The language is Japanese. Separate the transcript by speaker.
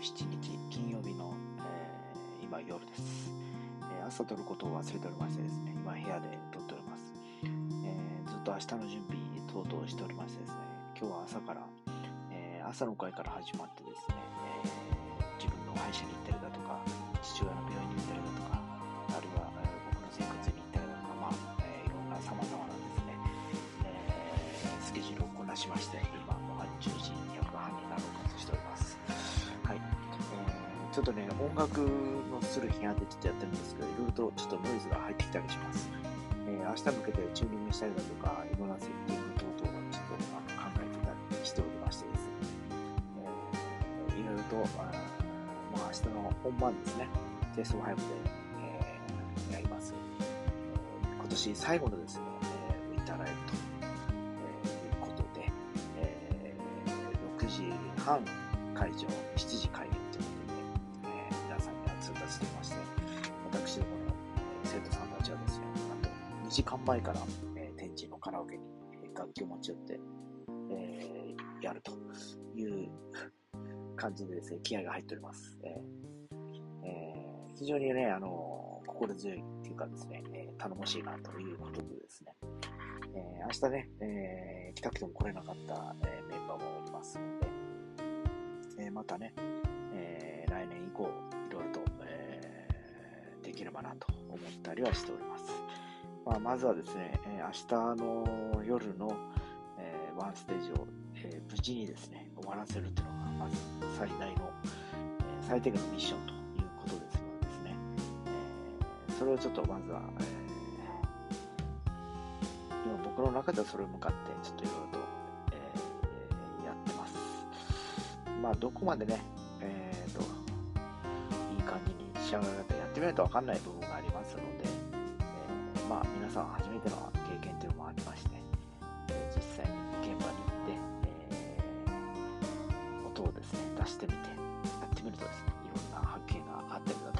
Speaker 1: 7日金曜日の、えー、今夜です、えー、朝撮ることを忘れておりましてですね、今部屋で撮っております。えー、ずっと明日の準備等々しておりましてですね、今日は朝から、え朝の会から始まってですね、え自分の歯医者に行ったりだとか、父親の病院に行ったりだとか、あるいは、え僕の生活に行ったりだとか、まあ、えいろんな様々なですね、えスケジュールをこなしまして、ちょっとね、音楽のする日がでちょっとやってるんですけど、いろいろとちょっとノイズが入ってきたりします。えー、明日向けてチューニングしたりだとか、いろんなセッティング等々をちょっと考えてたりしておりましてですね、えー、いろいろと、まあ、明日の本番ですね、テスト5で、えー、やります。今年最後のですね、えー、ウィンターライブと、え、いうことで、えー、6時半会場、7時2時間前から、えー、天神のカラオケに楽器を持ち寄って、えー、やるという感じでですね、気合が入っております。えーえー、非常にね、あの心強いっていうかですね、え、頼もしいなということでですね、え、明日ね、えー、来たくても来れなかった、え、メンバーもおりますので、え、またね、え、来年以降、いろいろと、え、できればなと思ったりはしております。まあ、まずはですね、えー、明日の夜の、えー、ワンステージを、えー、無事にですね、終わらせるというのが、まず最大の、え、最低限のミッションということですのでですね、え、それをちょっとまずは、え、今僕の中ではそれを向かって、ちょっといろいろと、え、やってます。まあ、どこまでね、えーと、いい感じに仕上がるかやってみないとわかんない部分がありますので、まあ、皆さん初めての経験というのもありまして、え、実際に現場に行って、えー、音をですね、出してみて、やってみるとですね、いろんな発見があったりだと